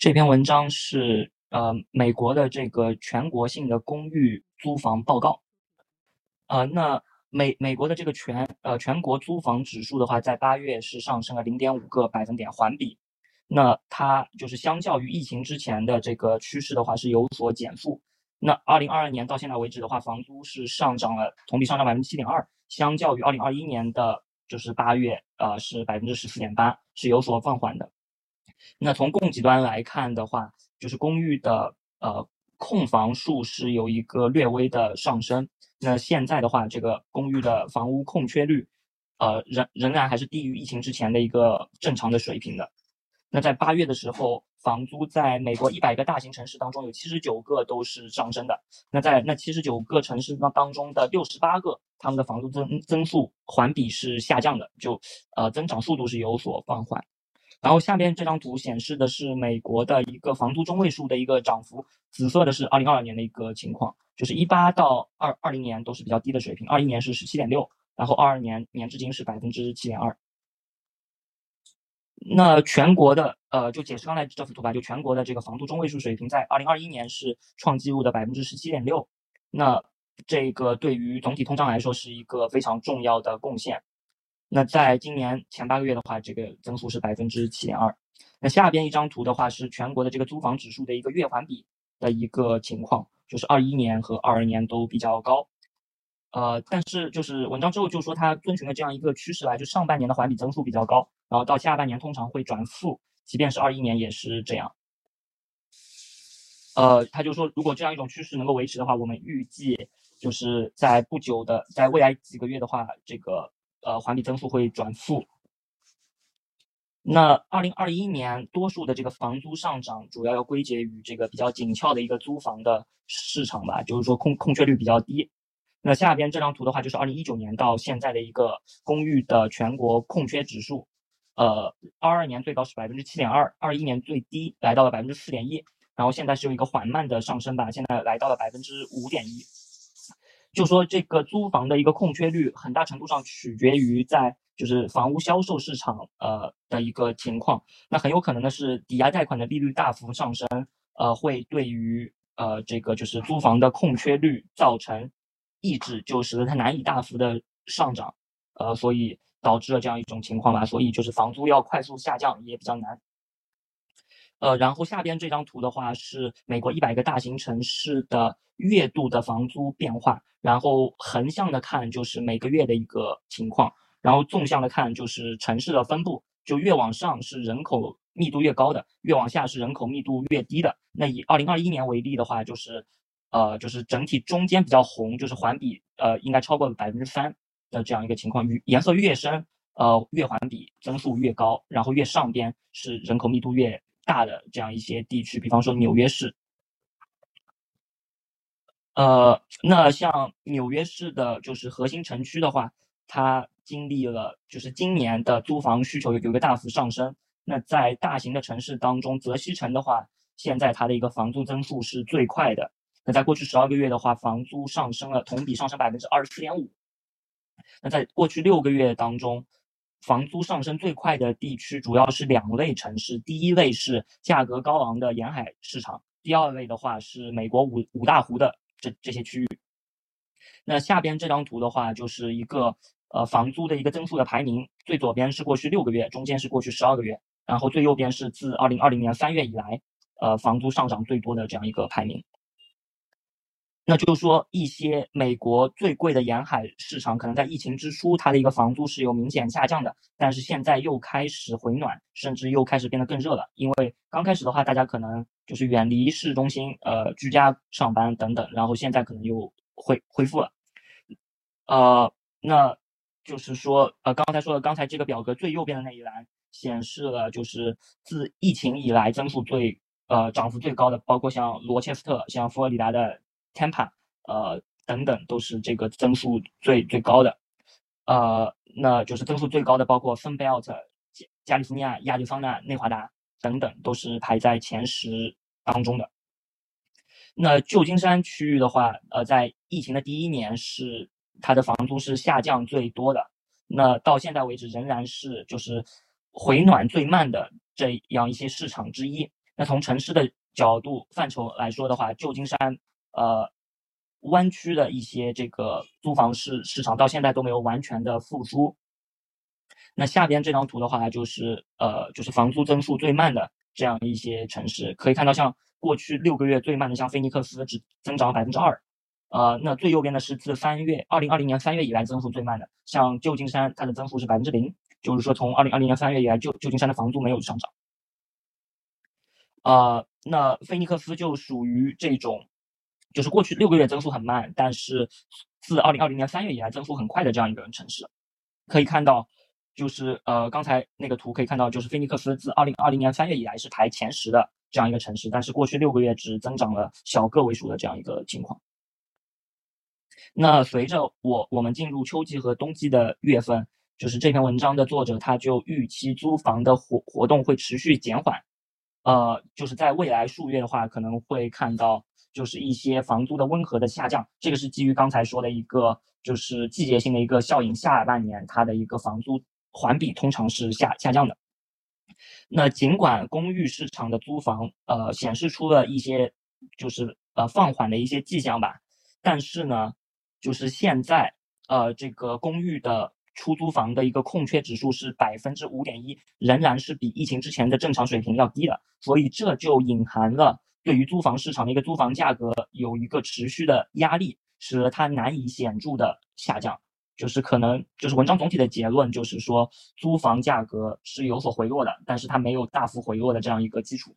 这篇文章是呃美国的这个全国性的公寓租房报告。呃，那美美国的这个全呃全国租房指数的话，在八月是上升了零点五个百分点环比。那它就是相较于疫情之前的这个趋势的话，是有所减速。那二零二二年到现在为止的话，房租是上涨了，同比上涨百分之七点二，相较于二零二一年的就是八月，呃是百分之十四点八，是有所放缓的。那从供给端来看的话，就是公寓的呃空房数是有一个略微的上升。那现在的话，这个公寓的房屋空缺率，呃仍仍然还是低于疫情之前的一个正常的水平的。那在八月的时候，房租在美国一百个大型城市当中有七十九个都是上升的。那在那七十九个城市当当中的六十八个，他们的房租增增速环比是下降的，就呃增长速度是有所放缓。然后下面这张图显示的是美国的一个房租中位数的一个涨幅，紫色的是二零二二年的一个情况，就是一八到二二零年都是比较低的水平，二一年是十七点六，然后二二年年至今是百分之七点二。那全国的呃，就解释刚才这幅图吧，就全国的这个房租中位数水平在二零二一年是创纪录的百分之十七点六，那这个对于总体通胀来说是一个非常重要的贡献。那在今年前八个月的话，这个增速是百分之七点二。那下边一张图的话是全国的这个租房指数的一个月环比的一个情况，就是二一年和二二年都比较高。呃，但是就是文章之后就说它遵循了这样一个趋势来，就上半年的环比增速比较高，然后到下半年通常会转负，即便是二一年也是这样。呃，他就说如果这样一种趋势能够维持的话，我们预计就是在不久的，在未来几个月的话，这个。呃，环比增速会转负。那二零二一年多数的这个房租上涨，主要要归结于这个比较紧俏的一个租房的市场吧，就是说空空缺率比较低。那下边这张图的话，就是二零一九年到现在的一个公寓的全国空缺指数。呃，二二年最高是百分之七点二，二一年最低来到了百分之四点一，然后现在是有一个缓慢的上升吧，现在来到了百分之五点一。就说这个租房的一个空缺率，很大程度上取决于在就是房屋销售市场呃的一个情况。那很有可能的是，抵押贷款的利率大幅上升，呃，会对于呃这个就是租房的空缺率造成抑制，就使得它难以大幅的上涨，呃，所以导致了这样一种情况吧。所以就是房租要快速下降也比较难。呃，然后下边这张图的话是美国一百个大型城市的月度的房租变化，然后横向的看就是每个月的一个情况，然后纵向的看就是城市的分布，就越往上是人口密度越高的，越往下是人口密度越低的。那以二零二一年为例的话，就是呃就是整体中间比较红，就是环比呃应该超过了百分之三的这样一个情况，越颜色越深，呃越环比增速越高，然后越上边是人口密度越。大的这样一些地区，比方说纽约市，呃，那像纽约市的，就是核心城区的话，它经历了就是今年的租房需求有有个大幅上升。那在大型的城市当中，泽西城的话，现在它的一个房租增速是最快的。那在过去十二个月的话，房租上升了，同比上升百分之二十四点五。那在过去六个月当中，房租上升最快的地区主要是两类城市，第一类是价格高昂的沿海市场，第二类的话是美国五五大湖的这这些区域。那下边这张图的话，就是一个呃房租的一个增速的排名，最左边是过去六个月，中间是过去十二个月，然后最右边是自二零二零年三月以来，呃房租上涨最多的这样一个排名。那就是说，一些美国最贵的沿海市场，可能在疫情之初，它的一个房租是有明显下降的，但是现在又开始回暖，甚至又开始变得更热了。因为刚开始的话，大家可能就是远离市中心，呃，居家上班等等，然后现在可能又恢恢复了。呃，那就是说，呃，刚才说的，刚才这个表格最右边的那一栏显示了，就是自疫情以来增速最，呃，涨幅最高的，包括像罗切斯特、像佛罗里达的。Tampa，呃，等等都是这个增速最最高的，呃，那就是增速最高的，包括 Sun Belt、加加利福尼亚、亚利桑那、内华达等等，都是排在前十当中的。那旧金山区域的话，呃，在疫情的第一年是它的房租是下降最多的，那到现在为止仍然是就是回暖最慢的这样一些市场之一。那从城市的角度范畴来说的话，旧金山呃湾区的一些这个租房市市场到现在都没有完全的复苏。那下边这张图的话，就是呃就是房租增速最慢的这样一些城市，可以看到像过去六个月最慢的像菲尼克斯只增长百分之二。呃，那最右边的是自三月二零二零年三月以来增速最慢的，像旧金山，它的增速是百分之零，就是说从二零二零年三月以来，旧旧金山的房租没有上涨。啊，那菲尼克斯就属于这种，就是过去六个月增速很慢，但是自二零二零年三月以来增速很快的这样一个城市。可以看到，就是呃刚才那个图可以看到，就是菲尼克斯自二零二零年三月以来是排前十的这样一个城市，但是过去六个月只增长了小个位数的这样一个情况。那随着我我们进入秋季和冬季的月份，就是这篇文章的作者他就预期租房的活活动会持续减缓，呃，就是在未来数月的话，可能会看到就是一些房租的温和的下降。这个是基于刚才说的一个就是季节性的一个效应，下半年它的一个房租环比通常是下下降的。那尽管公寓市场的租房呃显示出了一些就是呃放缓的一些迹象吧，但是呢。就是现在，呃，这个公寓的出租房的一个空缺指数是百分之五点一，仍然是比疫情之前的正常水平要低的，所以这就隐含了对于租房市场的一个租房价格有一个持续的压力，使得它难以显著的下降。就是可能就是文章总体的结论就是说，租房价格是有所回落的，但是它没有大幅回落的这样一个基础。